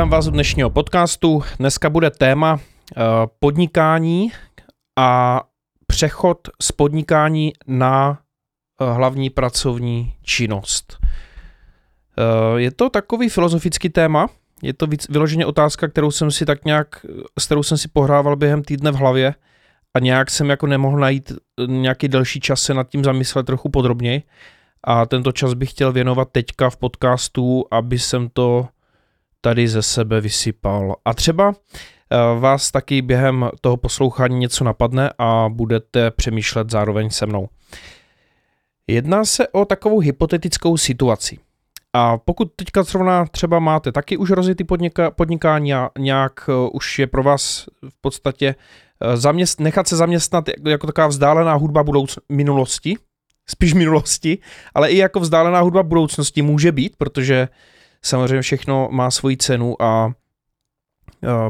Vítám vás u dnešního podcastu. Dneska bude téma uh, podnikání a přechod z podnikání na uh, hlavní pracovní činnost. Uh, je to takový filozofický téma, je to vyloženě otázka, kterou jsem si tak nějak, s kterou jsem si pohrával během týdne v hlavě a nějak jsem jako nemohl najít nějaký delší čas se nad tím zamyslet trochu podrobněji a tento čas bych chtěl věnovat teďka v podcastu, aby jsem to tady ze sebe vysypal. A třeba eh, vás taky během toho poslouchání něco napadne a budete přemýšlet zároveň se mnou. Jedná se o takovou hypotetickou situaci. A pokud teďka zrovna třeba máte taky už rozjetý podnika, podnikání a nějak uh, už je pro vás v podstatě uh, zaměst, nechat se zaměstnat jako, taková vzdálená hudba budouc, minulosti, spíš minulosti, ale i jako vzdálená hudba budoucnosti může být, protože samozřejmě všechno má svoji cenu a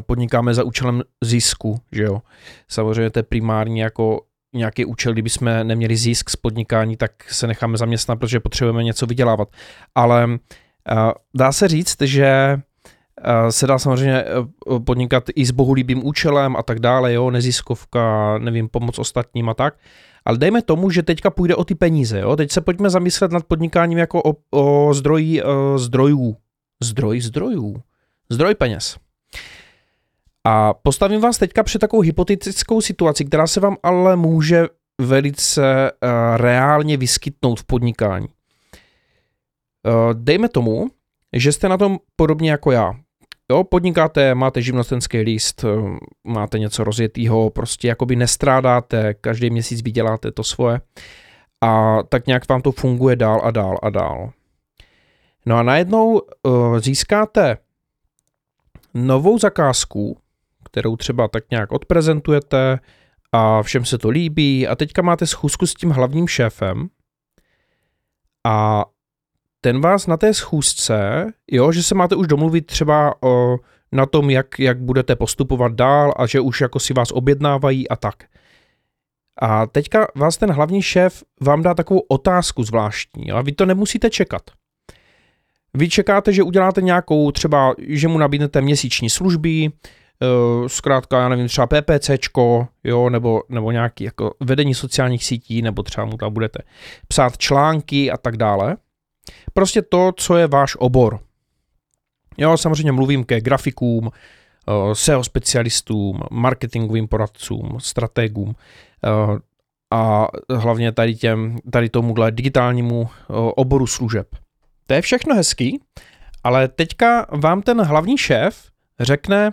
podnikáme za účelem zisku, že jo. Samozřejmě to je primární jako nějaký účel, kdyby jsme neměli zisk z podnikání, tak se necháme zaměstnat, protože potřebujeme něco vydělávat. Ale dá se říct, že se dá samozřejmě podnikat i s bohulíbým účelem a tak dále, jo, neziskovka, nevím, pomoc ostatním a tak. Ale dejme tomu, že teďka půjde o ty peníze. Jo? Teď se pojďme zamyslet nad podnikáním jako o, o zdroji o zdrojů. Zdroj zdrojů. Zdroj peněz. A postavím vás teďka před takovou hypotetickou situaci, která se vám ale může velice reálně vyskytnout v podnikání. Dejme tomu, že jste na tom podobně jako já. Jo, podnikáte, máte živnostenský list, eh, máte něco rozjetýho, prostě jakoby nestrádáte, každý měsíc vyděláte to svoje a tak nějak vám to funguje dál a dál a dál. No a najednou uh, získáte novou zakázku, kterou třeba tak nějak odprezentujete a všem se to líbí a teďka máte schůzku s tím hlavním šéfem a ten vás na té schůzce, jo, že se máte už domluvit třeba o, na tom, jak, jak budete postupovat dál a že už jako si vás objednávají a tak. A teďka vás ten hlavní šéf vám dá takovou otázku zvláštní a vy to nemusíte čekat. Vy čekáte, že uděláte nějakou třeba, že mu nabídnete měsíční služby, uh, zkrátka, já nevím, třeba PPCčko, jo, nebo, nebo nějaký jako vedení sociálních sítí, nebo třeba mu tam budete psát články a tak dále. Prostě to, co je váš obor. Jo, samozřejmě mluvím ke grafikům, uh, SEO specialistům, marketingovým poradcům, strategům uh, a hlavně tady, těm, tady tomuhle digitálnímu oboru služeb. To je všechno hezký, ale teďka vám ten hlavní šéf řekne,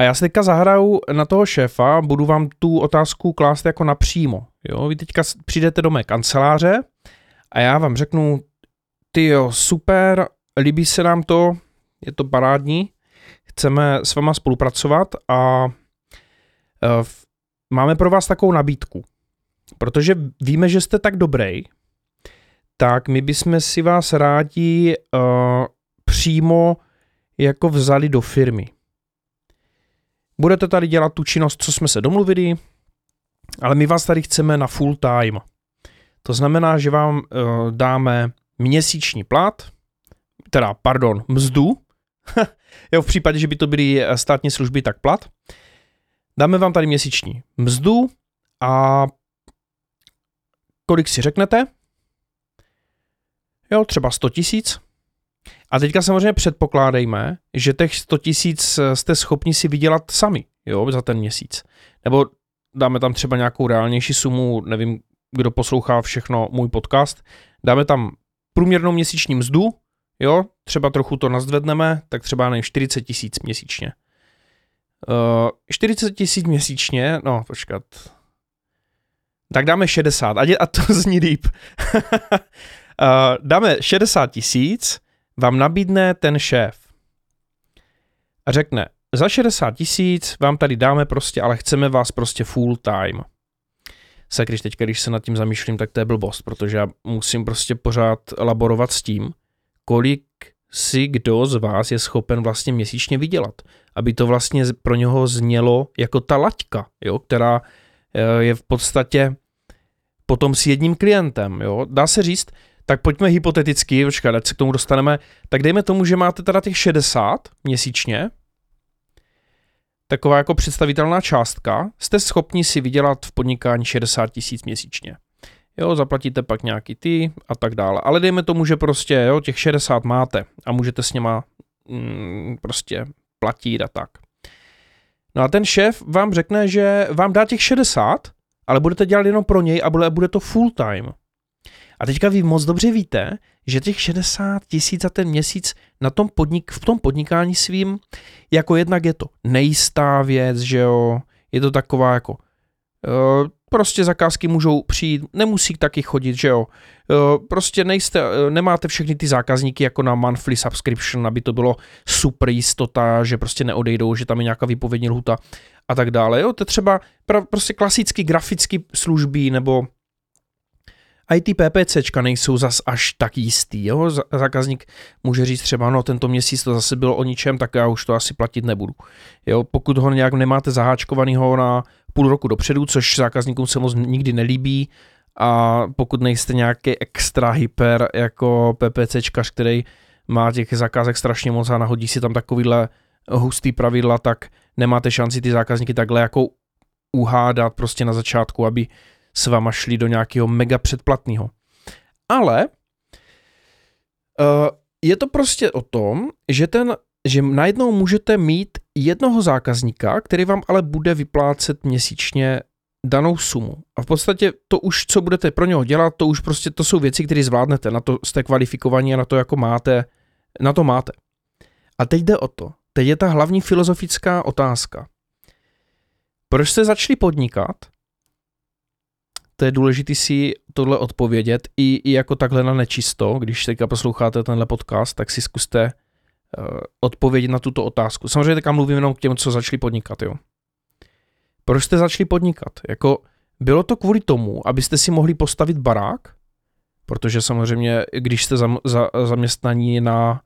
a já se teďka zahraju na toho šéfa, budu vám tu otázku klást jako napřímo. Jo? Vy teďka přijdete do mé kanceláře a já vám řeknu, ty jo, super, líbí se nám to, je to parádní, chceme s váma spolupracovat a uh, máme pro vás takovou nabídku. Protože víme, že jste tak dobrý, tak my bychom si vás rádi uh, přímo jako vzali do firmy. Budete tady dělat tu činnost, co jsme se domluvili, ale my vás tady chceme na full time. To znamená, že vám uh, dáme měsíční plat, teda, pardon, mzdu, jo, v případě, že by to byly eh, státní služby, tak plat. Dáme vám tady měsíční mzdu a kolik si řeknete? Jo, třeba 100 tisíc. A teďka samozřejmě předpokládejme, že těch 100 tisíc eh, jste schopni si vydělat sami, jo, za ten měsíc. Nebo dáme tam třeba nějakou reálnější sumu, nevím, kdo poslouchá všechno můj podcast, dáme tam průměrnou měsíční mzdu, jo, třeba trochu to nazdvedneme, tak třeba nevím, 40 tisíc měsíčně. Uh, 40 tisíc měsíčně, no počkat, tak dáme 60, a, a to zní líp. uh, dáme 60 tisíc, vám nabídne ten šéf a řekne, za 60 tisíc vám tady dáme prostě, ale chceme vás prostě full time se, když teď, když se nad tím zamýšlím, tak to je blbost, protože já musím prostě pořád laborovat s tím, kolik si kdo z vás je schopen vlastně měsíčně vydělat. Aby to vlastně pro něho znělo jako ta laťka, jo, která eh, je v podstatě potom s jedním klientem. Jo. Dá se říct, tak pojďme hypoteticky, počkat, se k tomu dostaneme, tak dejme tomu, že máte teda těch 60 měsíčně, taková jako představitelná částka, jste schopni si vydělat v podnikání 60 tisíc měsíčně. Jo, zaplatíte pak nějaký ty a tak dále. Ale dejme tomu, že prostě jo, těch 60 máte a můžete s něma mm, prostě platit a tak. No a ten šéf vám řekne, že vám dá těch 60, ale budete dělat jenom pro něj a bude, bude to full time. A teďka vy moc dobře víte, že těch 60 tisíc za ten měsíc na tom podnik, v tom podnikání svým, jako jednak je to nejistá věc, že jo, je to taková jako uh, prostě zakázky můžou přijít, nemusí taky chodit, že jo. Uh, prostě nejste, uh, nemáte všechny ty zákazníky jako na monthly subscription, aby to bylo super jistota, že prostě neodejdou, že tam je nějaká výpovědní lhuta a tak dále. Jo, to je třeba prostě klasicky grafické služby nebo IT PPCčka nejsou zas až tak jistý. Jo? Zákazník může říct třeba, no tento měsíc to zase bylo o ničem, tak já už to asi platit nebudu. Jo? Pokud ho nějak nemáte zaháčkovanýho na půl roku dopředu, což zákazníkům se moc nikdy nelíbí, a pokud nejste nějaký extra hyper jako PPCčkař, který má těch zakázek strašně moc a nahodí si tam takovýhle hustý pravidla, tak nemáte šanci ty zákazníky takhle jako uhádat prostě na začátku, aby s váma šli do nějakého mega předplatného. Ale uh, je to prostě o tom, že ten že najednou můžete mít jednoho zákazníka, který vám ale bude vyplácet měsíčně danou sumu. A v podstatě to už, co budete pro něho dělat, to už prostě to jsou věci, které zvládnete, na to jste kvalifikovaní a na to jako máte, na to máte. A teď jde o to, teď je ta hlavní filozofická otázka. Proč jste začali podnikat to je důležité si tohle odpovědět i, i jako takhle na nečisto, když teďka posloucháte tenhle podcast, tak si zkuste uh, odpovědět na tuto otázku. Samozřejmě teďka mluvím jenom k těm, co začali podnikat, jo. Proč jste začali podnikat? Jako, bylo to kvůli tomu, abyste si mohli postavit barák, protože samozřejmě, když jste za, za, zaměstnaní na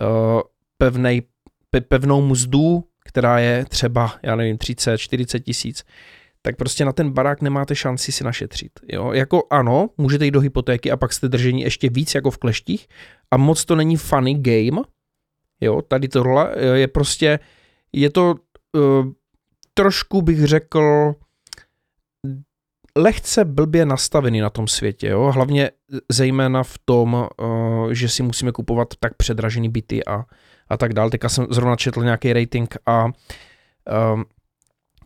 uh, pevnej, pe, pevnou mzdu, která je třeba, já nevím, 30, 40 tisíc, tak prostě na ten barák nemáte šanci si našetřit. Jo? Jako ano, můžete jít do hypotéky a pak jste držení ještě víc jako v kleštích a moc to není funny game. Jo, tady tohle je prostě, je to uh, trošku bych řekl lehce blbě nastavený na tom světě, jo? hlavně zejména v tom, uh, že si musíme kupovat tak předražený byty a, a tak dále. Teďka jsem zrovna četl nějaký rating a um,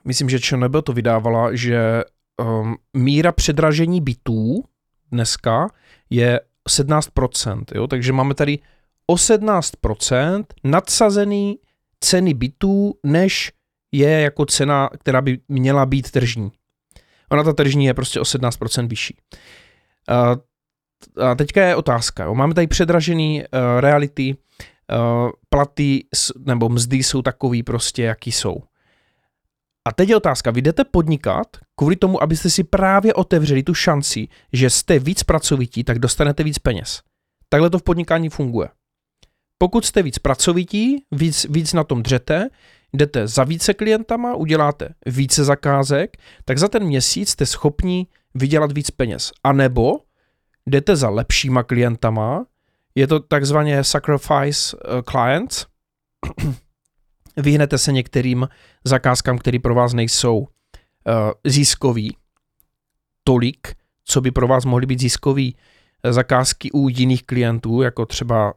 myslím, že ČNB to vydávala, že um, míra předražení bytů dneska je 17%, jo? takže máme tady o 17% nadsazený ceny bytů, než je jako cena, která by měla být tržní. Ona ta tržní je prostě o 17% vyšší. A teďka je otázka. Jo? Máme tady předražený uh, reality, uh, platy nebo mzdy jsou takový prostě, jaký jsou. A teď je otázka, vy jdete podnikat kvůli tomu, abyste si právě otevřeli tu šanci, že jste víc pracovití, tak dostanete víc peněz. Takhle to v podnikání funguje. Pokud jste víc pracovití, víc, víc na tom dřete, jdete za více klientama, uděláte více zakázek, tak za ten měsíc jste schopni vydělat víc peněz. A nebo jdete za lepšíma klientama, je to takzvaně sacrifice eh, clients, vyhnete se některým zakázkám, které pro vás nejsou uh, ziskový tolik, co by pro vás mohly být ziskový eh, zakázky u jiných klientů, jako třeba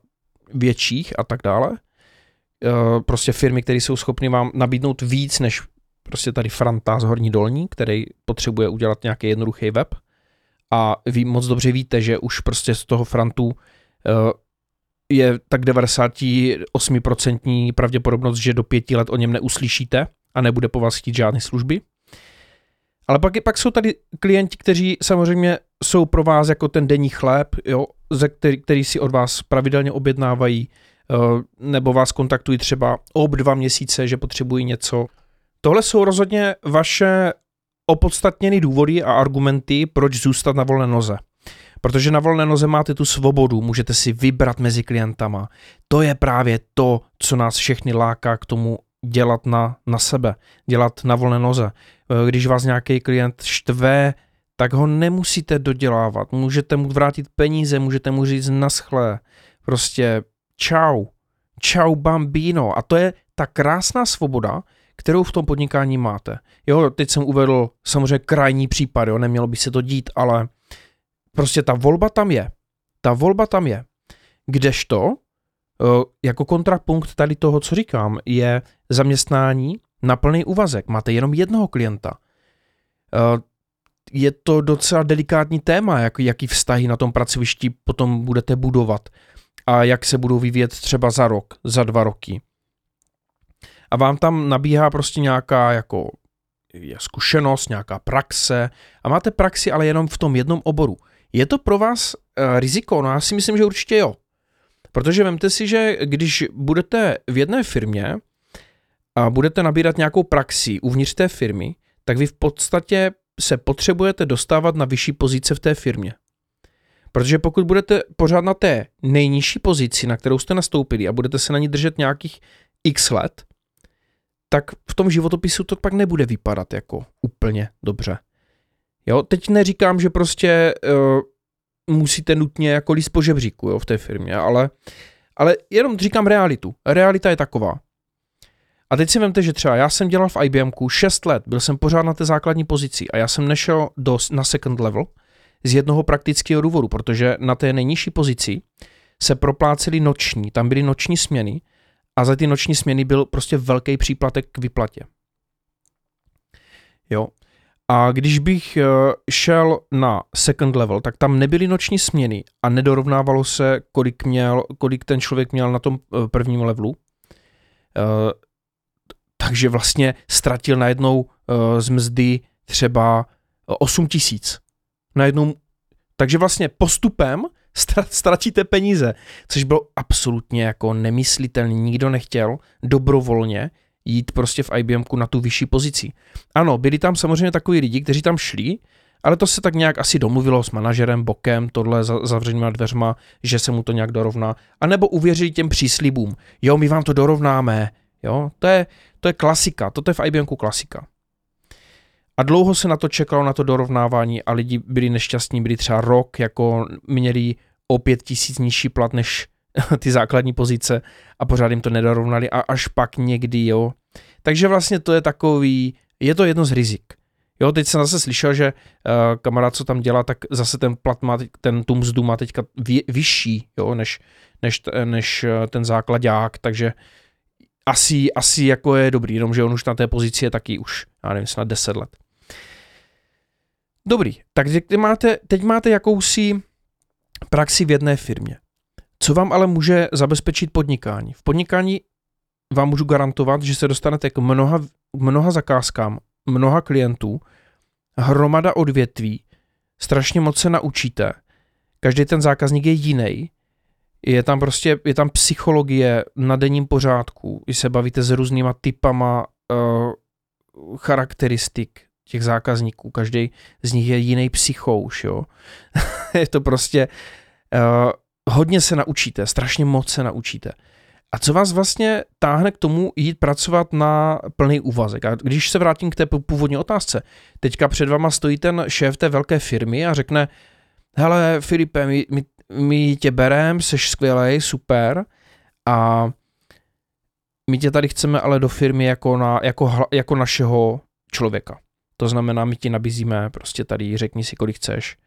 větších a tak dále. Uh, prostě firmy, které jsou schopny vám nabídnout víc než prostě tady Franta z Horní Dolní, který potřebuje udělat nějaký jednoduchý web. A vy moc dobře víte, že už prostě z toho Frantu je tak 98% pravděpodobnost, že do pěti let o něm neuslyšíte a nebude po vás chtít žádné služby. Ale pak, pak jsou tady klienti, kteří samozřejmě jsou pro vás jako ten denní chléb, jo, ze který, který si od vás pravidelně objednávají, eh, nebo vás kontaktují třeba ob dva měsíce, že potřebují něco. Tohle jsou rozhodně vaše opodstatněné důvody a argumenty, proč zůstat na volné noze. Protože na volné noze máte tu svobodu, můžete si vybrat mezi klientama. To je právě to, co nás všechny láká k tomu dělat na, na sebe, dělat na volné noze. Eh, když vás nějaký klient štve, tak ho nemusíte dodělávat. Můžete mu vrátit peníze, můžete mu říct naschle. Prostě čau, čau bambino. A to je ta krásná svoboda, kterou v tom podnikání máte. Jo, teď jsem uvedl samozřejmě krajní případ, jo, nemělo by se to dít, ale prostě ta volba tam je. Ta volba tam je. Kdežto, eh, jako kontrapunkt tady toho, co říkám, je zaměstnání na plný úvazek. Máte jenom jednoho klienta. Eh, je to docela delikátní téma, jak, jaký vztahy na tom pracovišti potom budete budovat a jak se budou vyvíjet třeba za rok, za dva roky. A vám tam nabíhá prostě nějaká jako je zkušenost, nějaká praxe a máte praxi ale jenom v tom jednom oboru. Je to pro vás uh, riziko? No já si myslím, že určitě jo. Protože vemte si, že když budete v jedné firmě a budete nabírat nějakou praxi uvnitř té firmy, tak vy v podstatě se potřebujete dostávat na vyšší pozice v té firmě. Protože pokud budete pořád na té nejnižší pozici, na kterou jste nastoupili a budete se na ní držet nějakých x let, tak v tom životopisu to pak nebude vypadat jako úplně dobře. Jo, teď neříkám, že prostě uh, musíte nutně jako líst po žebříku jo, v té firmě, ale, ale jenom říkám realitu. Realita je taková. A teď si vemte, že třeba já jsem dělal v IBMku 6 let, byl jsem pořád na té základní pozici a já jsem nešel do, na second level z jednoho praktického důvodu, protože na té nejnižší pozici se proplácely noční, tam byly noční směny a za ty noční směny byl prostě velký příplatek k vyplatě. Jo. A když bych eh, šel na second level, tak tam nebyly noční směny a nedorovnávalo se, kolik, měl, kolik ten člověk měl na tom eh, prvním levelu. Eh, takže vlastně ztratil najednou z mzdy třeba 8 tisíc. Najednou, takže vlastně postupem ztratíte peníze, což bylo absolutně jako nemyslitelné. Nikdo nechtěl dobrovolně jít prostě v IBMku na tu vyšší pozici. Ano, byli tam samozřejmě takový lidi, kteří tam šli, ale to se tak nějak asi domluvilo s manažerem, bokem, tohle za zavřenýma dveřma, že se mu to nějak dorovná. A nebo uvěřili těm příslibům. Jo, my vám to dorovnáme. Jo, to je, to je klasika, to je v IBMku klasika. A dlouho se na to čekalo, na to dorovnávání a lidi byli nešťastní, byli třeba rok, jako měli o pět tisíc nižší plat než ty základní pozice a pořád jim to nedorovnali a až pak někdy, jo. Takže vlastně to je takový, je to jedno z rizik. Jo, teď jsem zase slyšel, že uh, kamarád, co tam dělá, tak zase ten plat má, ten tu mzdu má teďka vy, vyšší, jo, než, než, než uh, ten základák, takže asi, asi jako je dobrý, jenomže on už na té pozici je taky už, já nevím, snad 10 let. Dobrý, takže teď máte, teď máte jakousi praxi v jedné firmě. Co vám ale může zabezpečit podnikání? V podnikání vám můžu garantovat, že se dostanete k mnoha, mnoha zakázkám, mnoha klientů, hromada odvětví, strašně moc se naučíte, každý ten zákazník je jiný, je tam prostě, je tam psychologie na denním pořádku, když se bavíte s různýma typama uh, charakteristik těch zákazníků, každý z nich je jiný psychouš, jo. je to prostě, uh, hodně se naučíte, strašně moc se naučíte. A co vás vlastně táhne k tomu jít pracovat na plný úvazek? A když se vrátím k té původní otázce, teďka před vama stojí ten šéf té velké firmy a řekne, hele Filipe, my, my, my tě berem, jsi skvělej, super a my tě tady chceme ale do firmy jako, na, jako, jako našeho člověka. To znamená, my ti nabízíme prostě tady, řekni si, kolik chceš.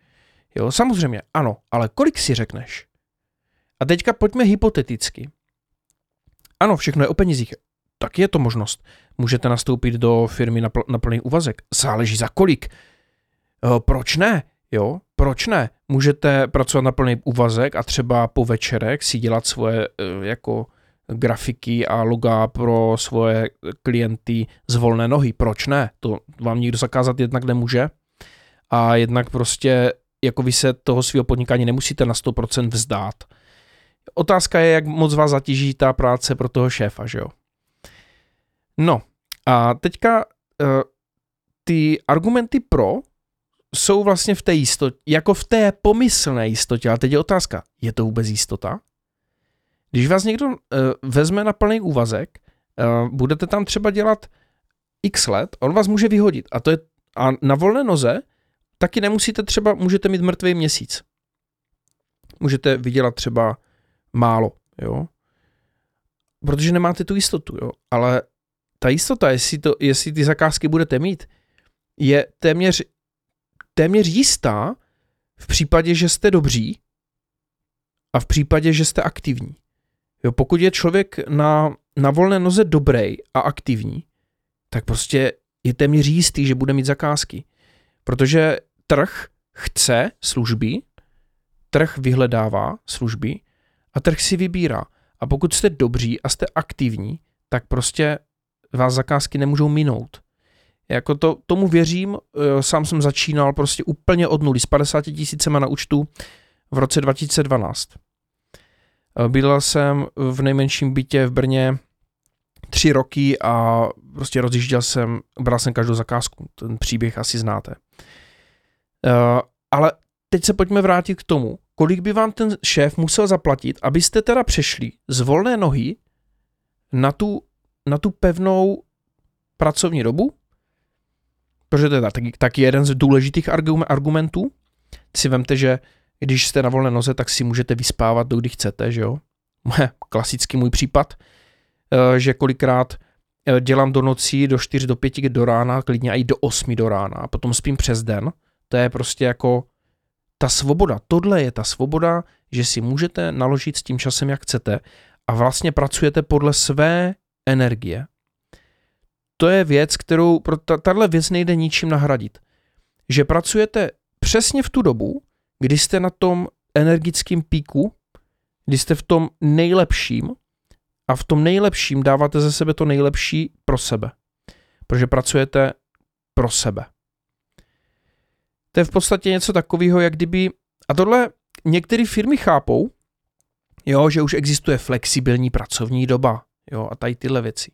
Jo, samozřejmě, ano, ale kolik si řekneš? A teďka pojďme hypoteticky. Ano, všechno je o penězích. Tak je to možnost. Můžete nastoupit do firmy na, pl- na plný úvazek. Záleží za kolik. E, proč ne? Jo, proč ne? Můžete pracovat na plný úvazek a třeba po večerek si dělat svoje e, jako grafiky a loga pro svoje klienty z volné nohy. Proč ne? To vám nikdo zakázat jednak nemůže. A jednak prostě jako vy se toho svého podnikání nemusíte na 100% vzdát. Otázka je, jak moc vás zatíží ta práce pro toho šéfa, že jo? No a teďka uh, ty argumenty pro jsou vlastně v té jistotě, jako v té pomyslné jistotě. A teď je otázka, je to vůbec jistota? Když vás někdo uh, vezme na plný úvazek, uh, budete tam třeba dělat x let, on vás může vyhodit. A to je a na volné noze taky nemusíte třeba, můžete mít mrtvý měsíc. Můžete vydělat třeba málo, jo. Protože nemáte tu jistotu, jo. Ale ta jistota, jestli, to, jestli ty zakázky budete mít, je téměř, téměř jistá v případě, že jste dobří a v případě, že jste aktivní. Jo, pokud je člověk na, na volné noze dobrý a aktivní, tak prostě je téměř jistý, že bude mít zakázky. Protože trh chce služby, trh vyhledává služby a trh si vybírá. A pokud jste dobří a jste aktivní, tak prostě vás zakázky nemůžou minout. Jako to, tomu věřím, eh, sám jsem začínal prostě úplně od nuly, s 50 tisícema na účtu v roce 2012. Eh, bydlel jsem v nejmenším bytě v Brně tři roky a prostě rozjížděl jsem, bral jsem každou zakázku. Ten příběh asi znáte. Uh, ale teď se pojďme vrátit k tomu, kolik by vám ten šéf musel zaplatit, abyste teda přešli z volné nohy na tu, na tu pevnou pracovní dobu, protože to je taky, taky jeden z důležitých argumentů. Si vemte, že když jste na volné noze, tak si můžete vyspávat, dokdy chcete, že jo? Klasický můj případ, eh, že kolikrát eh, dělám do nocí do 4 do 5 do rána, klidně i do 8 do rána a potom spím přes den. To je prostě jako ta svoboda. Tohle je ta svoboda, že si můžete naložit s tím časem, jak chcete a vlastně pracujete podle své energie. To je věc, kterou, tahle věc nejde ničím nahradit. Že pracujete přesně v tu dobu, kdy jste na tom energickém píku, kdy jste v tom nejlepším a v tom nejlepším dáváte ze sebe to nejlepší pro sebe. Protože pracujete pro sebe. To je v podstatě něco takového, jak kdyby, a tohle některé firmy chápou, jo, že už existuje flexibilní pracovní doba, jo, a tady tyhle věci.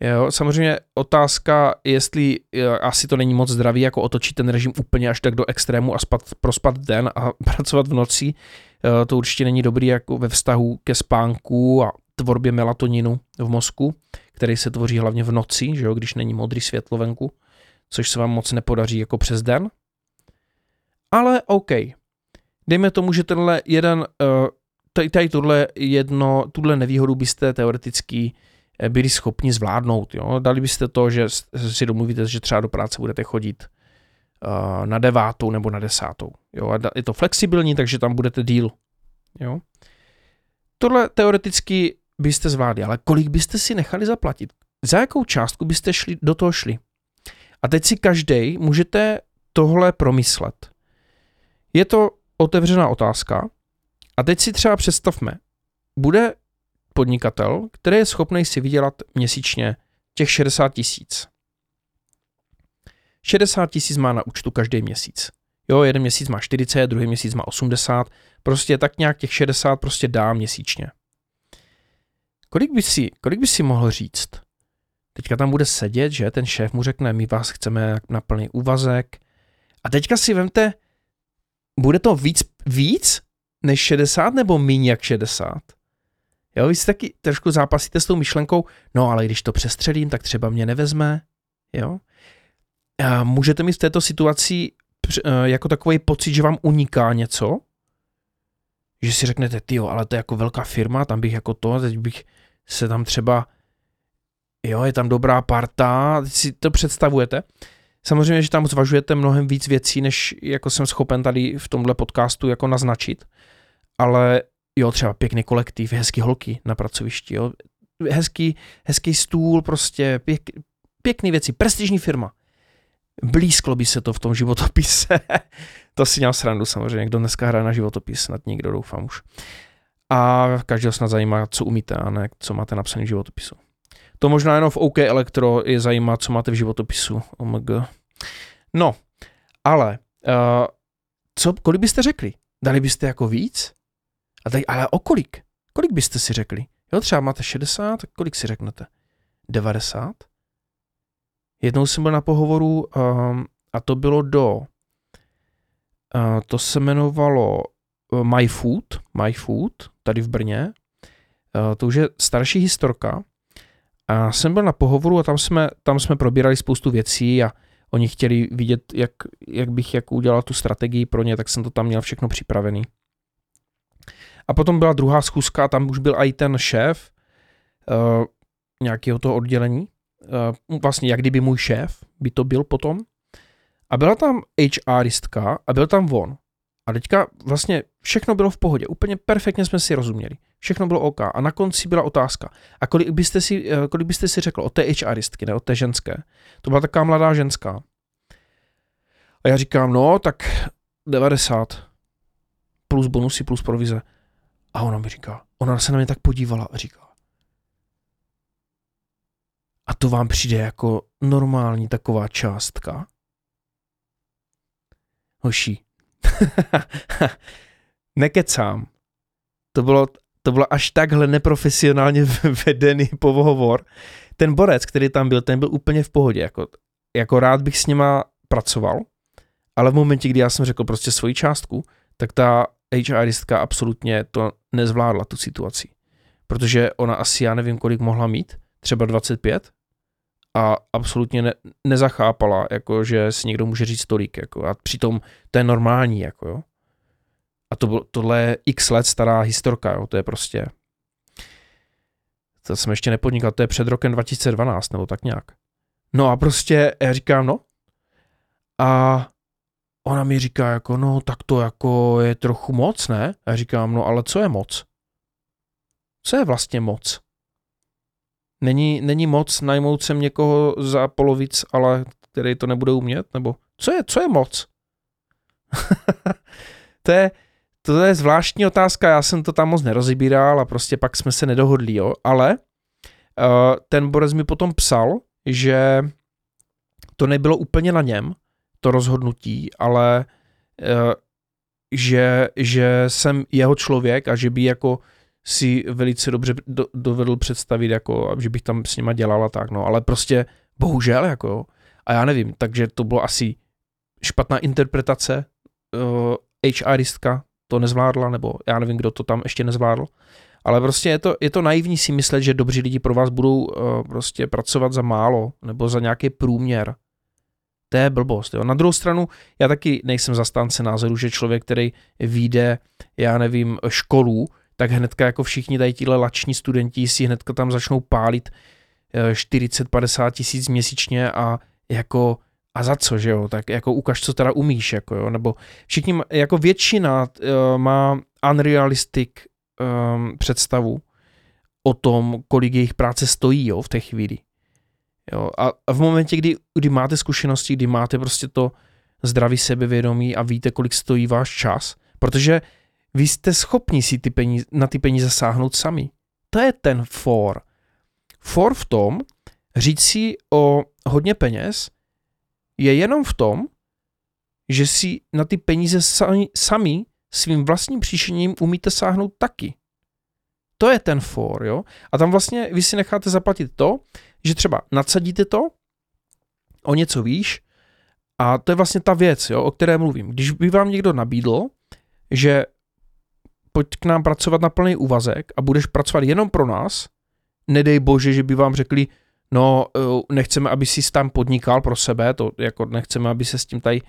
Jo, samozřejmě otázka, jestli jo, asi to není moc zdravý, jako otočit ten režim úplně až tak do extrému a spat, prospat den a pracovat v noci, jo, to určitě není dobrý jako ve vztahu ke spánku a tvorbě melatoninu v mozku, který se tvoří hlavně v noci, že jo, když není modrý světlo venku, což se vám moc nepodaří jako přes den. Ale OK, dejme tomu, že tenhle jeden, uh, tady, tady tohle jedno, tuhle nevýhodu byste teoreticky Eh, byli schopni zvládnout. Jo? Dali byste to, že si domluvíte, že třeba do práce budete chodit uh, na devátou nebo na desátou. Jo? A je to flexibilní, takže tam budete díl. Jo? Tohle teoreticky byste zvládli, ale kolik byste si nechali zaplatit? Za jakou částku byste šli, do toho šli? A teď si každý můžete tohle promyslet. Je to otevřená otázka. A teď si třeba představme, bude podnikatel, který je schopný si vydělat měsíčně těch 60 tisíc. 60 tisíc má na účtu každý měsíc. Jo, jeden měsíc má 40, druhý měsíc má 80, prostě tak nějak těch 60 prostě dá měsíčně. Kolik by si, kolik by si mohl říct? Teďka tam bude sedět, že ten šéf mu řekne, my vás chceme na plný úvazek. A teďka si vemte, bude to víc, víc než 60 nebo méně jak 60? Jo, vy si taky trošku zápasíte s tou myšlenkou, no ale když to přestřelím, tak třeba mě nevezme, jo. A můžete mít v této situaci e, jako takový pocit, že vám uniká něco, že si řeknete, ty ale to je jako velká firma, tam bych jako to, teď bych se tam třeba, jo, je tam dobrá parta, teď si to představujete. Samozřejmě, že tam zvažujete mnohem víc věcí, než jako jsem schopen tady v tomhle podcastu jako naznačit, ale jo, třeba pěkný kolektiv, hezký holky na pracovišti, jo, hezký, hezký stůl, prostě pěk, pěkný věci, prestižní firma. Blízklo by se to v tom životopise. to si měl srandu samozřejmě, kdo dneska hraje na životopis, snad někdo doufám už. A každého snad zajímá, co umíte a ne, co máte napsané v životopisu. To možná jenom v OK Elektro je zajímá, co máte v životopisu. OMG. No, ale uh, co, kolik byste řekli? Dali byste jako víc? A tady, ale o kolik? Kolik byste si řekli? Jo, třeba máte 60, kolik si řeknete? 90? Jednou jsem byl na pohovoru um, a to bylo do, uh, to se jmenovalo uh, My Food, My Food, tady v Brně. Uh, to už je starší historka. A jsem byl na pohovoru a tam jsme, tam jsme probírali spoustu věcí a oni chtěli vidět, jak, jak bych jak udělal tu strategii pro ně, tak jsem to tam měl všechno připravený. A potom byla druhá schůzka a tam už byl i ten šéf uh, nějakého toho oddělení, uh, vlastně jak kdyby můj šéf by to byl potom. A byla tam HRistka a byl tam on. A teďka vlastně všechno bylo v pohodě, úplně perfektně jsme si rozuměli. Všechno bylo OK. A na konci byla otázka. A kolik byste si, eh, kolik byste si řekl od té HRistky, ne od té ženské? To byla taková mladá ženská. A já říkám, no, tak 90 plus bonusy plus provize. A ona mi říká, ona se na mě tak podívala a říká, a to vám přijde jako normální taková částka? Hoší, nekecám. To bylo, to bylo až takhle neprofesionálně vedený pohovor. Ten borec, který tam byl, ten byl úplně v pohodě. Jako, jako rád bych s něma pracoval, ale v momentě, kdy já jsem řekl prostě svoji částku, tak ta HRistka absolutně to nezvládla, tu situaci. Protože ona asi, já nevím, kolik mohla mít, třeba 25, a absolutně ne, nezachápala, jako, že si někdo může říct tolik. Jako, a přitom to je normální. Jako, jo. A to bylo, tohle je x let stará historka, jo, to je prostě... To jsem ještě nepodnikal, to je před rokem 2012, nebo tak nějak. No a prostě já říkám, no. A ona mi říká jako, no tak to jako je trochu moc, ne? A já říkám, no ale co je moc? Co je vlastně moc? Není, není moc najmout sem někoho za polovic, ale který to nebude umět? Nebo co je, co je moc? to, je, to je zvláštní otázka, já jsem to tam moc nerozebíral a prostě pak jsme se nedohodli, jo. Ale uh, ten Borec mi potom psal, že to nebylo úplně na něm, to rozhodnutí, ale uh, že, že jsem jeho člověk a že by jako si velice dobře do, dovedl představit, jako, že bych tam s nima dělal a tak, no, ale prostě bohužel, jako, a já nevím, takže to bylo asi špatná interpretace, uh, HRistka to nezvládla, nebo já nevím, kdo to tam ještě nezvládl, ale prostě je to, je to naivní si myslet, že dobří lidi pro vás budou uh, prostě pracovat za málo, nebo za nějaký průměr. To je blbost. Jo. Na druhou stranu, já taky nejsem zastánce názoru, že člověk, který vyjde, já nevím, školu, tak hnedka jako všichni tady tíhle lační studenti si hnedka tam začnou pálit 40-50 eh, tisíc měsíčně a jako a za co, že jo, tak jako ukaž, co teda umíš, jako jo, nebo všichni, jako většina uh, má unrealistic um, představu o tom, kolik jejich práce stojí, jo, v té chvíli. Jo, a, a v momentě, kdy, kdy máte zkušenosti, kdy máte prostě to zdravý sebevědomí a víte, kolik stojí váš čas, protože vy jste schopni si ty peníze, na ty peníze sáhnout sami. To je ten for. For v tom, říct si o hodně peněz, je jenom v tom, že si na ty peníze sami, sami svým vlastním příšením umíte sáhnout taky. To je ten for, jo? A tam vlastně vy si necháte zaplatit to, že třeba nadsadíte to o něco výš a to je vlastně ta věc, jo, o které mluvím. Když by vám někdo nabídl, že pojď k nám pracovat na plný úvazek a budeš pracovat jenom pro nás, nedej bože, že by vám řekli, no eh, nechceme, aby si tam podnikal pro sebe, to jako nechceme, aby se s tím tady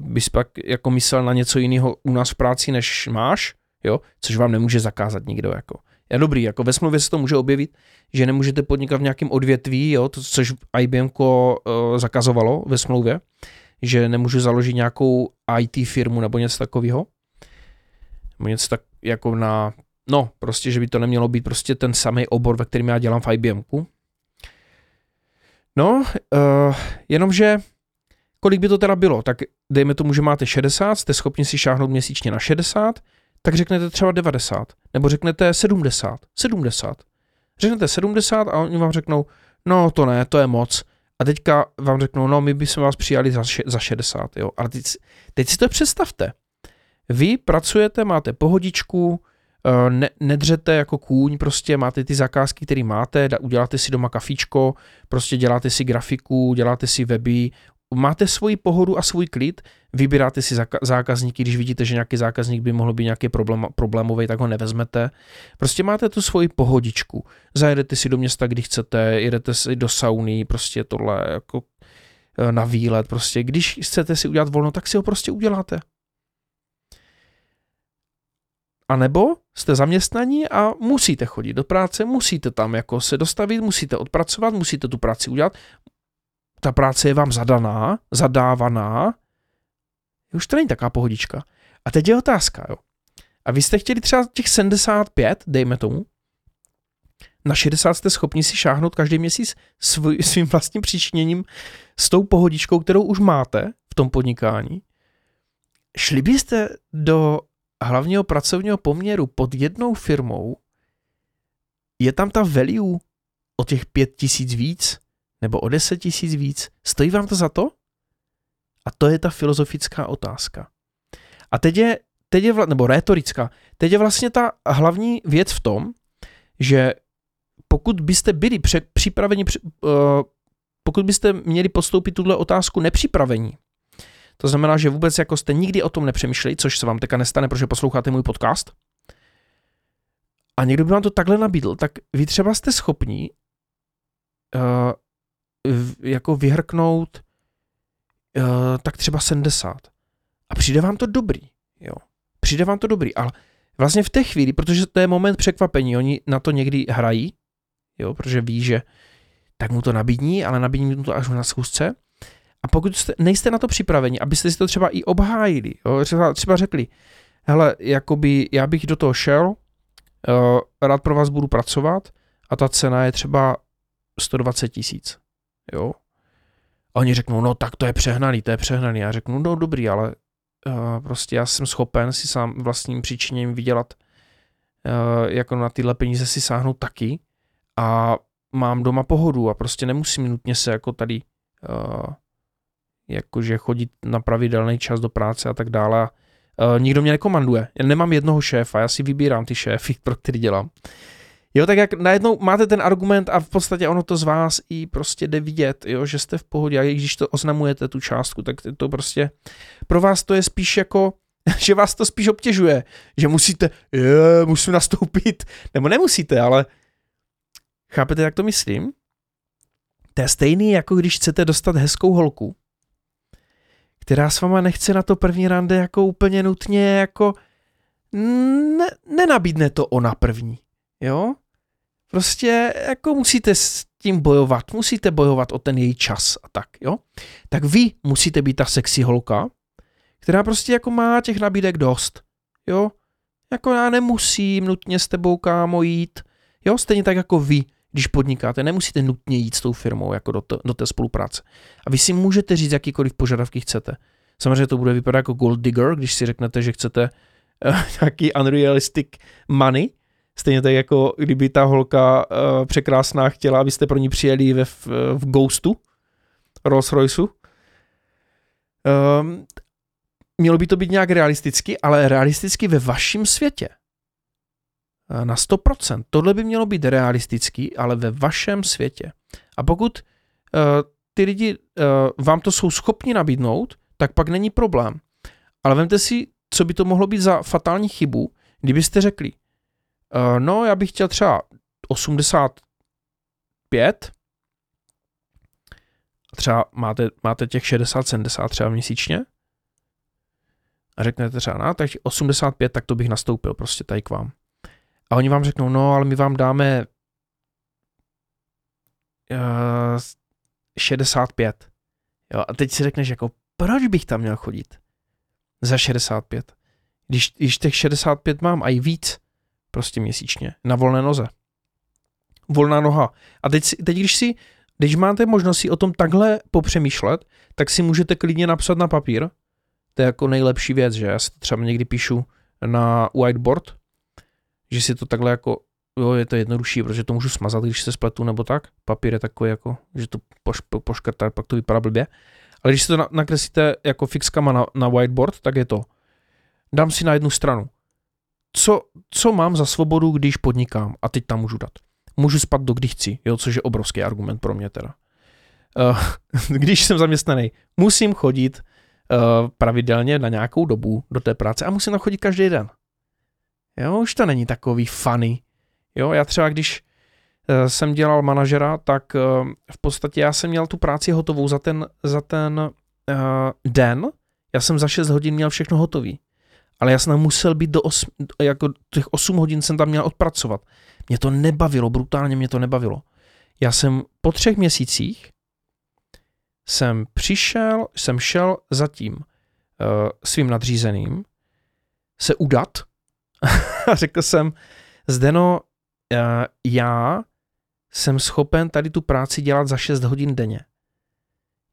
bys pak jako myslel na něco jiného u nás v práci, než máš, jo, což vám nemůže zakázat nikdo, jako. Je dobrý, jako ve smlouvě se to může objevit, že nemůžete podnikat v nějakém odvětví, jo, to, což IBM uh, eh, zakazovalo ve smlouvě, že nemůžu založit nějakou IT firmu nebo něco takového, nebo něco tak jako na, no prostě, že by to nemělo být prostě ten samý obor, ve kterém já dělám v IBMku. No, uh, jenomže kolik by to teda bylo, tak dejme tomu, že máte 60, jste schopni si šáhnout měsíčně na 60, tak řeknete třeba 90, nebo řeknete 70, 70. Řeknete 70 a oni vám řeknou, no to ne, to je moc. A teďka vám řeknou, no my bychom vás přijali za, za 60, jo. Ale teď, teď si to představte. Vy pracujete, máte pohodičku, ne, nedřete jako kůň, prostě máte ty zakázky, které máte, uděláte si doma kafíčko, prostě děláte si grafiku, děláte si weby, máte svoji pohodu a svůj klid, vybíráte si zákazníky, když vidíte, že nějaký zákazník by mohl být nějaký problém, problémový, tak ho nevezmete. Prostě máte tu svoji pohodičku. Zajedete si do města, kdy chcete, jedete si do sauny, prostě tohle, jako eh, na výlet. Prostě, když chcete si udělat volno, tak si ho prostě uděláte. A nebo jste zaměstnaní a musíte chodit do práce, musíte tam jako se dostavit, musíte odpracovat, musíte tu práci udělat. Ta práce je vám zadaná, zadávaná. Už to není taková pohodička. A teď je otázka, jo. A vy jste chtěli třeba těch 75, dejme tomu, na 60 jste schopni si šáhnout každý měsíc svý, svým vlastním přičiněním s tou pohodičkou, kterou už máte v tom podnikání. Šli byste do hlavního pracovního poměru pod jednou firmou, je tam ta value o těch pět tisíc víc, nebo o deset tisíc víc, stojí vám to za to? A to je ta filozofická otázka. A teď je, teď je nebo rétorická, teď je vlastně ta hlavní věc v tom, že pokud byste byli připraveni, uh, pokud byste měli postoupit tuhle otázku nepřipravení, to znamená, že vůbec jako jste nikdy o tom nepřemýšleli, což se vám teďka nestane, protože posloucháte můj podcast, a někdo by vám to takhle nabídl, tak vy třeba jste schopní uh, jako vyhrknout uh, tak třeba 70. A přijde vám to dobrý, jo. Přijde vám to dobrý, ale vlastně v té chvíli, protože to je moment překvapení, oni na to někdy hrají, jo, protože ví, že tak mu to nabídní, ale nabídní mu to až na schůzce. A pokud jste, nejste na to připraveni, abyste si to třeba i obhájili, jo, třeba, třeba řekli, hele, jakoby já bych do toho šel, uh, rád pro vás budu pracovat a ta cena je třeba 120 tisíc, jo. A oni řeknou, no tak to je přehnaný, to je přehnaný. Já řeknu, no dobrý, ale uh, prostě já jsem schopen si sám vlastním příčiněm vydělat, uh, jako na tyhle peníze si sáhnout taky a mám doma pohodu a prostě nemusím nutně se jako tady uh, jakože chodit na pravidelný čas do práce a tak dále. Uh, nikdo mě nekomanduje. Já nemám jednoho šéfa, já si vybírám ty šéfy, pro který dělám. Jo, tak jak najednou máte ten argument a v podstatě ono to z vás i prostě jde vidět, jo, že jste v pohodě a když to oznamujete tu částku, tak to prostě pro vás to je spíš jako, že vás to spíš obtěžuje, že musíte, je, musím nastoupit, nebo nemusíte, ale chápete, jak to myslím? To je stejný, jako když chcete dostat hezkou holku, která s váma nechce na to první rande jako úplně nutně jako ne, nenabídne to ona první, jo? Prostě jako musíte s tím bojovat, musíte bojovat o ten její čas a tak, jo? Tak vy musíte být ta sexy holka, která prostě jako má těch nabídek dost, jo? Jako já nemusím nutně s tebou kámo jít, jo? Stejně tak jako vy, když podnikáte, nemusíte nutně jít s tou firmou jako do, to, do té spolupráce. A vy si můžete říct, jakýkoliv požadavky chcete. Samozřejmě to bude vypadat jako gold digger, když si řeknete, že chcete uh, nějaký unrealistic money, Stejně tak jako kdyby ta holka uh, překrásná chtěla, abyste pro ní přijeli ve, v, v Ghostu, Rolls Royceu. Um, mělo by to být nějak realisticky, ale realisticky ve vašem světě. Uh, na 100%. Tohle by mělo být realistický, ale ve vašem světě. A pokud uh, ty lidi uh, vám to jsou schopni nabídnout, tak pak není problém. Ale vemte si, co by to mohlo být za fatální chybu, kdybyste řekli, Uh, no, já bych chtěl třeba 85, třeba máte, máte těch 60-70 třeba měsíčně a řeknete třeba, no, tak 85, tak to bych nastoupil prostě tady k vám. A oni vám řeknou, no, ale my vám dáme uh, 65. Jo, a teď si řekneš, jako, proč bych tam měl chodit za 65? Když, když těch 65 mám a i víc, prostě měsíčně na volné noze. Volná noha. A teď, teď když si, když máte možnost si o tom takhle popřemýšlet, tak si můžete klidně napsat na papír. To je jako nejlepší věc, že já si třeba někdy píšu na whiteboard, že si to takhle jako, jo, je to jednodušší, protože to můžu smazat, když se spletu nebo tak. Papír je takový jako, že to poš, poškrtá, pak to vypadá blbě. Ale když si to nakreslíte jako fixkama na, na whiteboard, tak je to. Dám si na jednu stranu co, co mám za svobodu, když podnikám a teď tam můžu dát. Můžu spat do kdy chci, jo, což je obrovský argument pro mě teda. Uh, když jsem zaměstnaný, musím chodit uh, pravidelně na nějakou dobu do té práce a musím chodit každý den. Jo, už to není takový funny. Jo, já třeba když eh, jsem dělal manažera, tak eh, v podstatě já jsem měl tu práci hotovou za ten, za ten uh, den. Já jsem za 6 hodin měl všechno hotový. Ale já jsem musel být do 8, jako těch 8 hodin jsem tam měl odpracovat. Mě to nebavilo, brutálně mě to nebavilo. Já jsem po třech měsících jsem přišel, jsem šel za tím uh, svým nadřízeným se udat a řekl jsem, Zdeno, uh, já jsem schopen tady tu práci dělat za 6 hodin denně.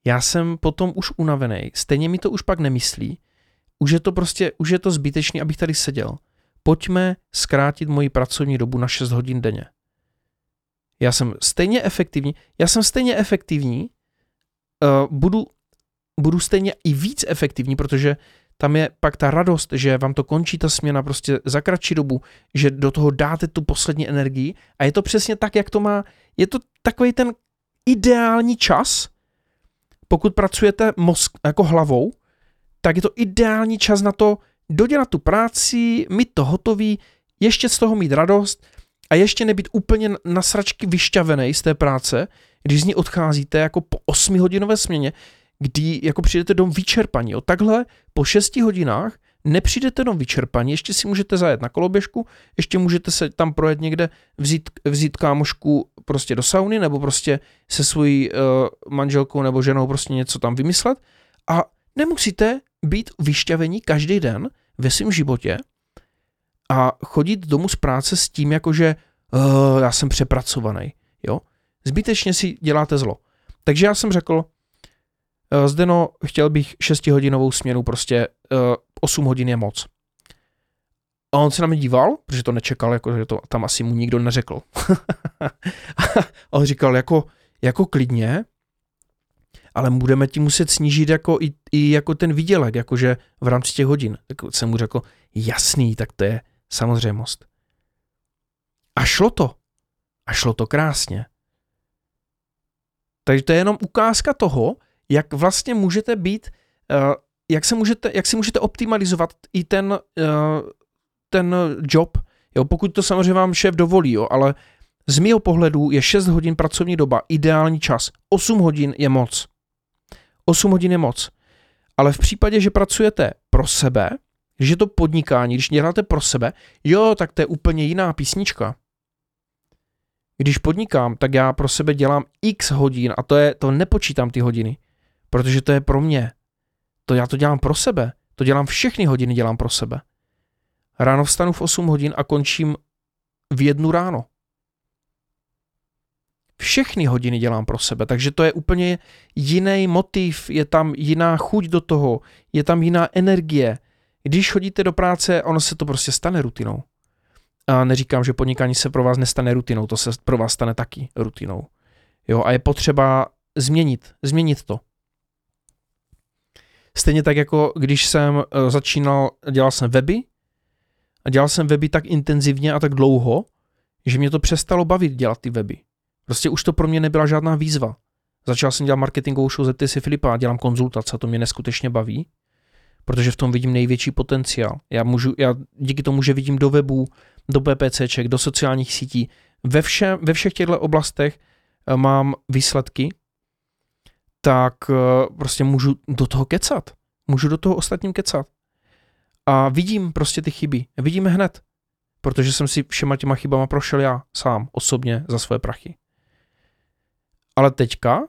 Já jsem potom už unavený, stejně mi to už pak nemyslí, už je to prostě, už je to zbytečný, abych tady seděl. Pojďme zkrátit moji pracovní dobu na 6 hodin denně. Já jsem stejně efektivní, já jsem stejně efektivní, uh, budu, budu stejně i víc efektivní, protože tam je pak ta radost, že vám to končí ta směna prostě za kratší dobu, že do toho dáte tu poslední energii. A je to přesně tak, jak to má, je to takový ten ideální čas, pokud pracujete mozk, jako hlavou, tak je to ideální čas na to dodělat tu práci, mít to hotový, ještě z toho mít radost a ještě nebýt úplně na sračky vyšťavený z té práce, když z ní odcházíte jako po 8 hodinové směně, kdy jako přijdete dom vyčerpaní. O takhle po 6 hodinách nepřijdete dom vyčerpaní, ještě si můžete zajet na koloběžku, ještě můžete se tam projet někde, vzít, vzít kámošku prostě do sauny, nebo prostě se svojí uh, manželkou nebo ženou prostě něco tam vymyslet a nemusíte být vyšťavení každý den ve svém životě a chodit domů z práce s tím, jakože uh, já jsem přepracovaný. Jo? Zbytečně si děláte zlo. Takže já jsem řekl, Zdeno, chtěl bych 6-hodinovou směnu, prostě uh, eh, 8 hodin je moc. A on se na mě díval, protože to nečekal, jako, že to tam asi mu nikdo neřekl. a on říkal, jako, jako klidně, ale budeme ti muset snížit jako i, i jako ten výdělek, jakože v rámci těch hodin. Tak jsem mu řekl, jasný, tak to je samozřejmost. A šlo to. A šlo to krásně. Takže to je jenom ukázka toho, jak vlastně můžete být, uh, jak, se můžete, jak si můžete optimalizovat i ten, uh, ten job, jo, pokud to samozřejmě vám šéf dovolí, jo, ale z mého pohledu je 6 hodin pracovní doba ideální čas. 8 hodin je moc. 8 hodin je moc. Ale v případě, že pracujete pro sebe, že to podnikání, když děláte pro sebe, jo, tak to je úplně jiná písnička. Když podnikám, tak já pro sebe dělám x hodin a to je, to nepočítám ty hodiny, protože to je pro mě. To já to dělám pro sebe. To dělám všechny hodiny, dělám pro sebe. Ráno vstanu v 8 hodin a končím v jednu ráno všechny hodiny dělám pro sebe, takže to je úplně jiný motiv, je tam jiná chuť do toho, je tam jiná energie. Když chodíte do práce, ono se to prostě stane rutinou. A neříkám, že podnikání se pro vás nestane rutinou, to se pro vás stane taky rutinou. Jo, a je potřeba změnit, změnit to. Stejně tak jako když jsem eh, začínal, dělal jsem weby a dělal jsem weby tak intenzivně a tak dlouho, že mě to přestalo bavit dělat ty weby. Prostě už to pro mě nebyla žádná výzva. Začal jsem dělat marketingovou show si Filipa, dělám konzultace, to mě neskutečně baví, protože v tom vidím největší potenciál. Já, můžu, já díky tomu, že vidím do webu, do PPCček, do sociálních sítí, ve, vše, ve všech těchto oblastech eh, mám výsledky, tak eh, prostě můžu do toho kecat. Můžu do toho ostatním kecat. A vidím prostě ty chyby. Vidíme hned. Protože jsem si všema těma chybama prošel já sám, osobně, za své prachy. Ale teďka,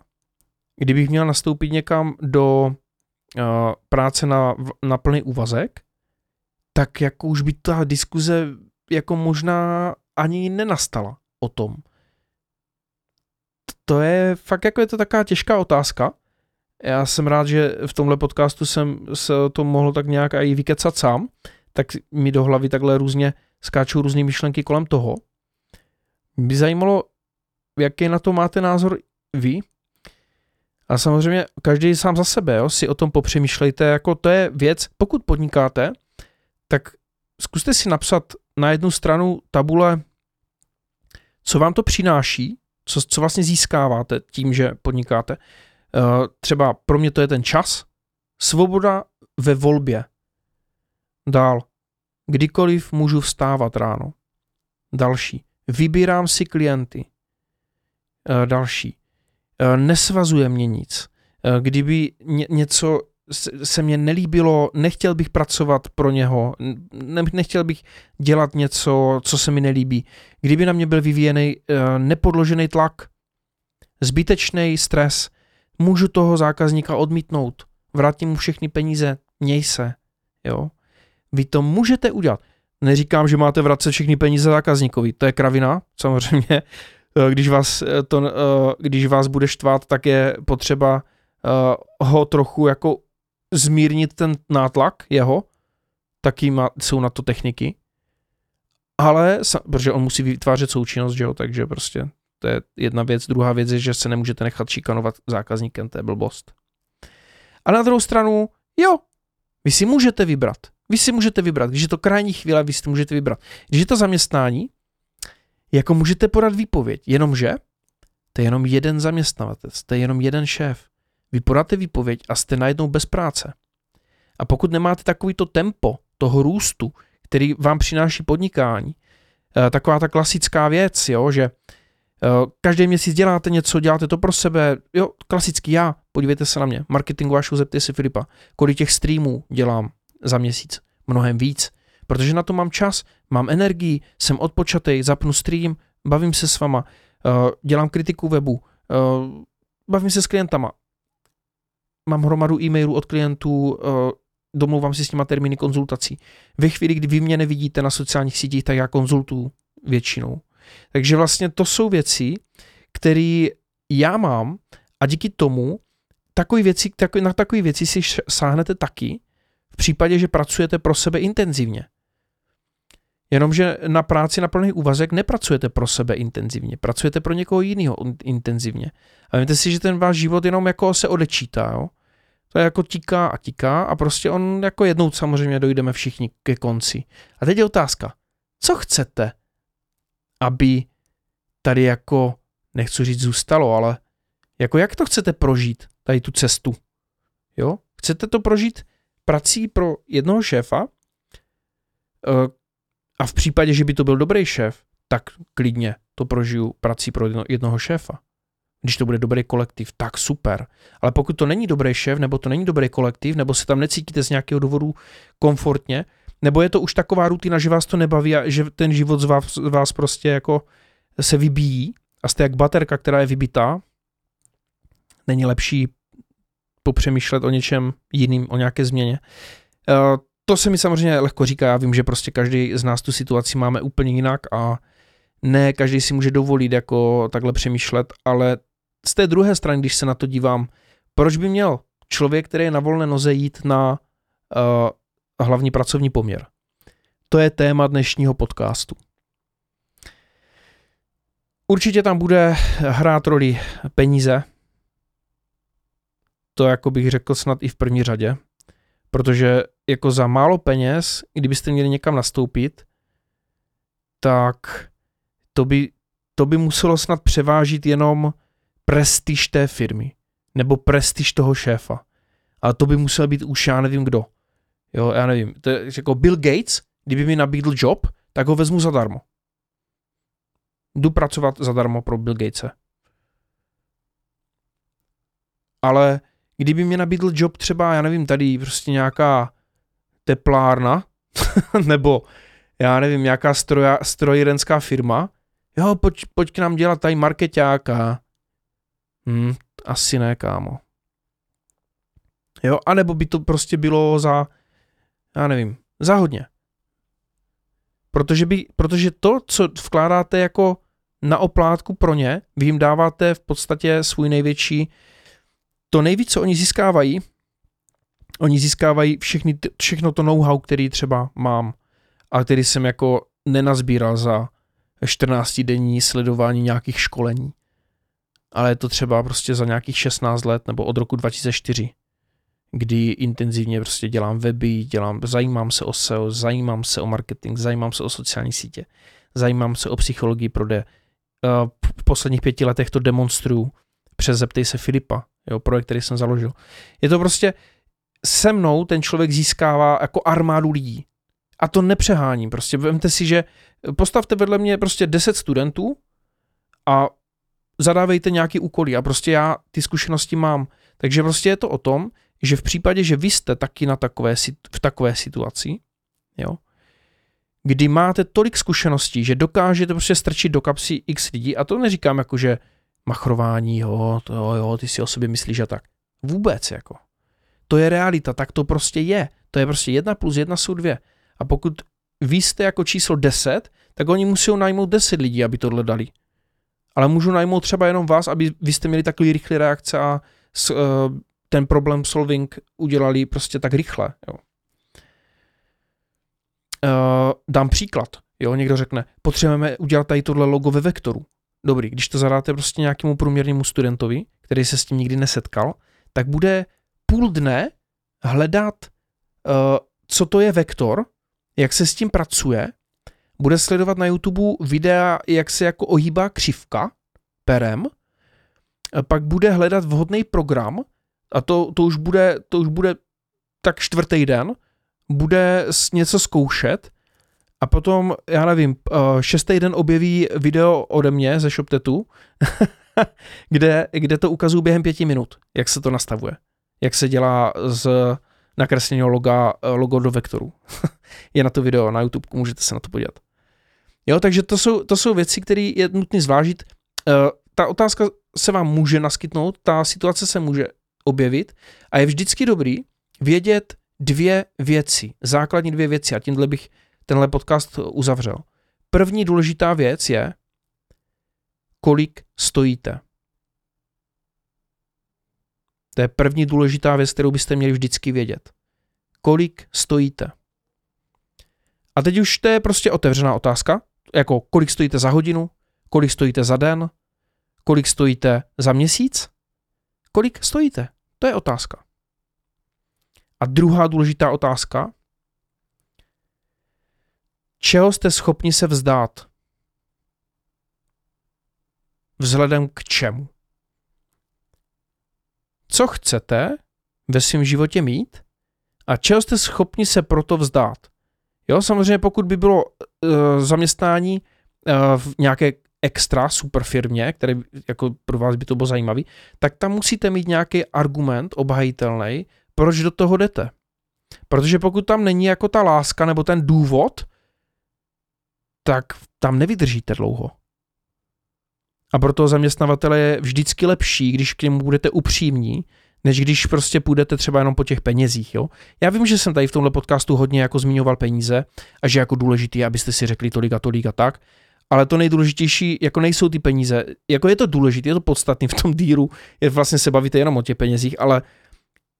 kdybych měl nastoupit někam do uh, práce na, na plný úvazek, tak jako už by ta diskuze jako možná ani nenastala o tom. To je fakt jako je to taková těžká otázka. Já jsem rád, že v tomhle podcastu jsem se to mohl tak nějak i vykecat sám, tak mi do hlavy takhle různě skáčou různé myšlenky kolem toho. By zajímalo, jaký na to máte názor vy. A samozřejmě každý sám za sebe, jo, si o tom popřemýšlejte, jako to je věc, pokud podnikáte, tak zkuste si napsat na jednu stranu tabule, co vám to přináší, co, co vlastně získáváte tím, že podnikáte. Uh, třeba pro mě to je ten čas, svoboda ve volbě. Dál, kdykoliv můžu vstávat ráno. Další, vybírám si klienty. Uh, další. Uh, nesvazuje mě nic. Kdyby ně, něco se mně nelíbilo, nechtěl bych pracovat pro něho, ne, nechtěl bych dělat něco, co se mi nelíbí. Kdyby na mě byl vyvíjený uh, nepodložený tlak, zbytečný stres, můžu toho zákazníka odmítnout, vrátím mu všechny peníze, měj se, jo. Vy to můžete udělat. Neříkám, že máte vracet všechny peníze zákazníkovi, to je kravina, samozřejmě. Eh, když vás, eh, to, když vás bude štvát, tak je potřeba ho trochu jako zmírnit ten nátlak jeho, taky má, jsou na to techniky, ale, protože on musí vytvářet součinnost, že jo, takže prostě to je jedna věc. Druhá věc je, že se nemůžete nechat šikanovat zákazníkem, to je blbost. A na druhou stranu, jo, vy si můžete vybrat. Vy si můžete vybrat. Když je to krajní chvíle, vy si můžete vybrat. Když je to zaměstnání, jako můžete podat výpověď, jenomže to je jenom jeden zaměstnavatel, to je jenom jeden šéf. Vy podáte výpověď a jste najednou bez práce. A pokud nemáte takovýto tempo toho růstu, který vám přináší podnikání, eh, taková ta klasická věc, jo, že eh, každý měsíc děláte něco, děláte to pro sebe, jo, klasický já, podívejte se na mě, marketingová show, zeptej si Filipa, kolik těch streamů dělám za měsíc, mnohem víc, protože na to mám čas, mám energii, jsem odpočatý, zapnu stream, bavím se s vama, eh, dělám kritiku webu, bavím se s klientama, mám hromadu e-mailů od klientů, eh, domluvám si s nimi termíny konzultací. Ve chvíli, kdy vy mě nevidíte na sociálních sítích, tak já konzultuju většinou. Takže vlastně to jsou věci, které já mám a díky tomu takové věci, takový, na takové věci si sáhnete taky v případě, že pracujete pro sebe intenzivně. Jenomže na práci na plný úvazek nepracujete pro sebe intenzivně, pracujete pro někoho jiného intenzivně. A víte si, že ten váš život jenom jako se odečítá. Jo? To jako tiká a tiká a prostě on jako jednou samozřejmě dojdeme všichni ke konci. A teď je otázka, co chcete, aby tady jako, nechci říct zůstalo, ale jako jak to chcete prožít, tady tu cestu? Jo? Chcete to prožít prací pro jednoho šéfa eh, a v případě, že by to byl dobrý šéf, tak klidně to prožiju prací pro jednoho šéfa. Když to bude dobrý kolektiv, tak super. Ale pokud to není dobrý šéf, nebo to není dobrý kolektiv, nebo se tam necítíte z nějakého důvodu komfortně, nebo je to už taková rutina, že vás to nebaví a že ten život z vás, vás prostě jako se vybíjí a jste jak baterka, která je vybitá, není lepší popřemýšlet o něčem jiným, o nějaké změně. Uh, to se mi samozřejmě lehko říká, já vím, že prostě každý z nás tu situaci máme úplně jinak a ne každý si může dovolit jako takhle přemýšlet, ale z té druhé strany, když se na to dívám, proč by měl člověk, který je na volné noze, jít na uh, hlavní pracovní poměr? To je téma dnešního podcastu. Určitě tam bude hrát roli peníze. To jako bych řekl snad i v první řadě. Protože jako za málo peněz, kdybyste měli někam nastoupit, tak to by, to by muselo snad převážit jenom prestiž té firmy nebo prestiž toho šéfa. A to by musel být už já nevím kdo. Jo, já nevím. To je jako Bill Gates, kdyby mi nabídl job, tak ho vezmu zadarmo. Jdu pracovat zadarmo pro Bill Gatese. Ale kdyby mi nabídl job třeba, já nevím, tady prostě nějaká teplárna, nebo já nevím, nějaká stroja, strojírenská firma, jo, pojď, pojď k nám dělat tady marketáka. Hm, asi ne, kámo. Jo, anebo by to prostě bylo za, já nevím, za hodně. Protože, by, protože to, co vkládáte jako na oplátku pro ně, vy jim dáváte v podstatě svůj největší, to nejvíc, co oni získávají, oni získávají všechny, všechno to know-how, který třeba mám a který jsem jako nenazbíral za 14 denní sledování nějakých školení ale je to třeba prostě za nějakých 16 let nebo od roku 2004, kdy intenzivně prostě dělám weby, dělám, zajímám se o SEO, zajímám se o marketing, zajímám se o sociální sítě, zajímám se o psychologii prodeje. Eh, v posledních pěti letech to demonstruju přes Zeptej se Filipa, jo, projekt, který jsem založil. Je to prostě, se mnou ten člověk získává jako armádu lidí. A to nepřeháním. Prostě vemte si, že postavte vedle mě prostě 10 studentů a zadávejte nějaký úkoly a prostě já ty zkušenosti mám. Takže prostě je to o tom, že v případě, že vy jste taky na takové, v takové situaci, jo, kdy máte tolik zkušeností, že dokážete prostě strčit do kapsy x lidí, a to neříkám jako, že machrování, jo, to jo, ty si o sobě myslíš a tak. Vůbec jako. To je realita, tak to prostě je. To je prostě jedna plus jedna jsou dvě. A pokud vy jste jako číslo 10, tak oni musí najmout 10 lidí, aby tohle dali. Ale můžu najmout třeba jenom vás, aby vy jste měli takový rychlý reakce a s, uh, ten problem solving udělali prostě tak rychle. Jo. Uh, dám příklad. Jo, někdo řekne, potřebujeme udělat tady tohle logo ve vektoru. Dobrý, když to zadáte prostě nějakému průměrnému studentovi, který se s tím nikdy nesetkal, tak bude půl dne hledat, uh, co to je vektor, jak se s tím pracuje, bude sledovat na YouTube videa, jak se jako ohýbá křivka perem, pak bude hledat vhodný program a to, to, už bude, to už bude tak čtvrtý den, bude něco zkoušet a potom, já nevím, šestý den objeví video ode mě ze ShopTetu, kde, kde to ukazuju během pěti minut, jak se to nastavuje, jak se dělá z nakresleného loga, logo do vektoru. je na to video na YouTube, můžete se na to podívat. Jo, takže to jsou, to jsou věci, které je nutné zvážit. Uh, ta otázka se vám může naskytnout, ta situace se může objevit a je vždycky dobrý vědět dvě věci, základní dvě věci a tímhle bych tenhle podcast uzavřel. První důležitá věc je, kolik stojíte. To je první důležitá věc, kterou byste měli vždycky vědět. Kolik stojíte. A teď už to je prostě otevřená otázka, jako kolik stojíte za hodinu, kolik stojíte za den, kolik stojíte za měsíc, kolik stojíte. To je otázka. A druhá důležitá otázka, čeho jste schopni se vzdát? Vzhledem k čemu? Co chcete ve svém životě mít a čeho jste schopni se proto vzdát? Jo, samozřejmě pokud by bylo uh, zaměstnání uh, v nějaké extra super firmě, které jako pro vás by to bylo zajímavý, tak tam musíte mít nějaký argument obhajitelný, proč do toho jdete. Protože pokud tam není jako ta láska nebo ten důvod, tak tam nevydržíte dlouho. A proto zaměstnavatele je vždycky lepší, když k němu budete upřímní, než když prostě půjdete třeba jenom po těch penězích. Jo? Já vím, že jsem tady v tomhle podcastu hodně jako zmiňoval peníze a že jako důležitý, abyste si řekli tolik a tolik a tak, ale to nejdůležitější, jako nejsou ty peníze. Jako je to důležité, je to podstatné v tom díru, je vlastně se bavíte jenom o těch penězích, ale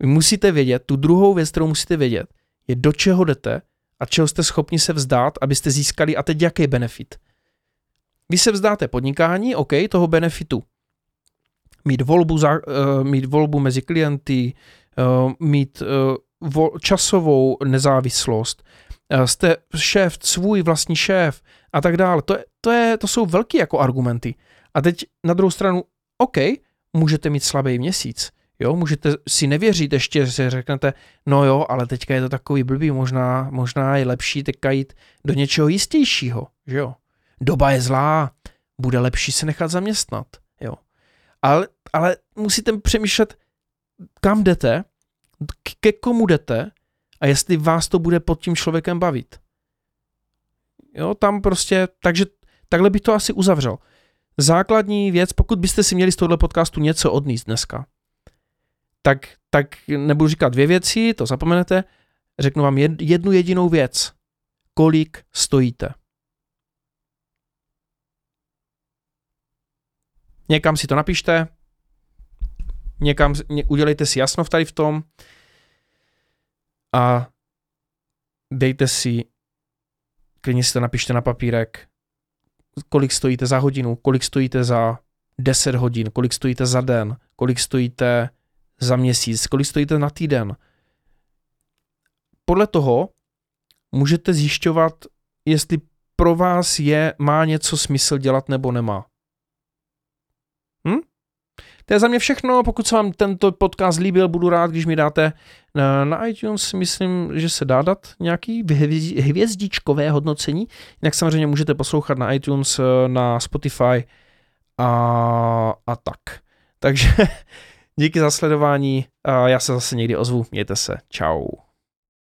vy musíte vědět, tu druhou věc, kterou musíte vědět, je do čeho jdete a čeho jste schopni se vzdát, abyste získali a teď jaký benefit. Vy se vzdáte podnikání, OK, toho benefitu. Mít volbu, za, uh, mít volbu mezi klienty, uh, mít uh, vo, časovou nezávislost, uh, jste šéf, svůj vlastní šéf a tak dále. To, je, to, je, to jsou velké jako argumenty. A teď na druhou stranu, OK, můžete mít slabý měsíc, Jo, můžete si nevěřit ještě, že si řeknete, no jo, ale teďka je to takový blbý, možná, možná je lepší teďka jít do něčeho jistějšího, že jo. Doba je zlá, bude lepší se nechat zaměstnat. Ale, ale musíte přemýšlet, kam jdete, ke komu jdete a jestli vás to bude pod tím člověkem bavit. Jo, tam prostě, takže takhle bych to asi uzavřel. Základní věc, pokud byste si měli z tohohle podcastu něco odníst dneska, tak, tak nebudu říkat dvě věci, to zapomenete, řeknu vám jednu jedinou věc. Kolik stojíte? Někam si to napište, někam, ně, udělejte si jasno v tady v tom a dejte si, klidně si to napište na papírek, kolik stojíte za hodinu, kolik stojíte za 10 hodin, kolik stojíte za den, kolik stojíte za měsíc, kolik stojíte na týden. Podle toho můžete zjišťovat, jestli pro vás je, má něco smysl dělat nebo nemá. Hm? To je za mě všechno. Pokud se vám tento podcast líbil, budu rád, když mi dáte na, na iTunes. Myslím, že se dá dát nějaký hvězdičkové hodnocení. Jinak samozřejmě můžete poslouchat na iTunes, na Spotify a, a tak. Takže díky za sledování, já se zase někdy ozvu, mějte se, čau.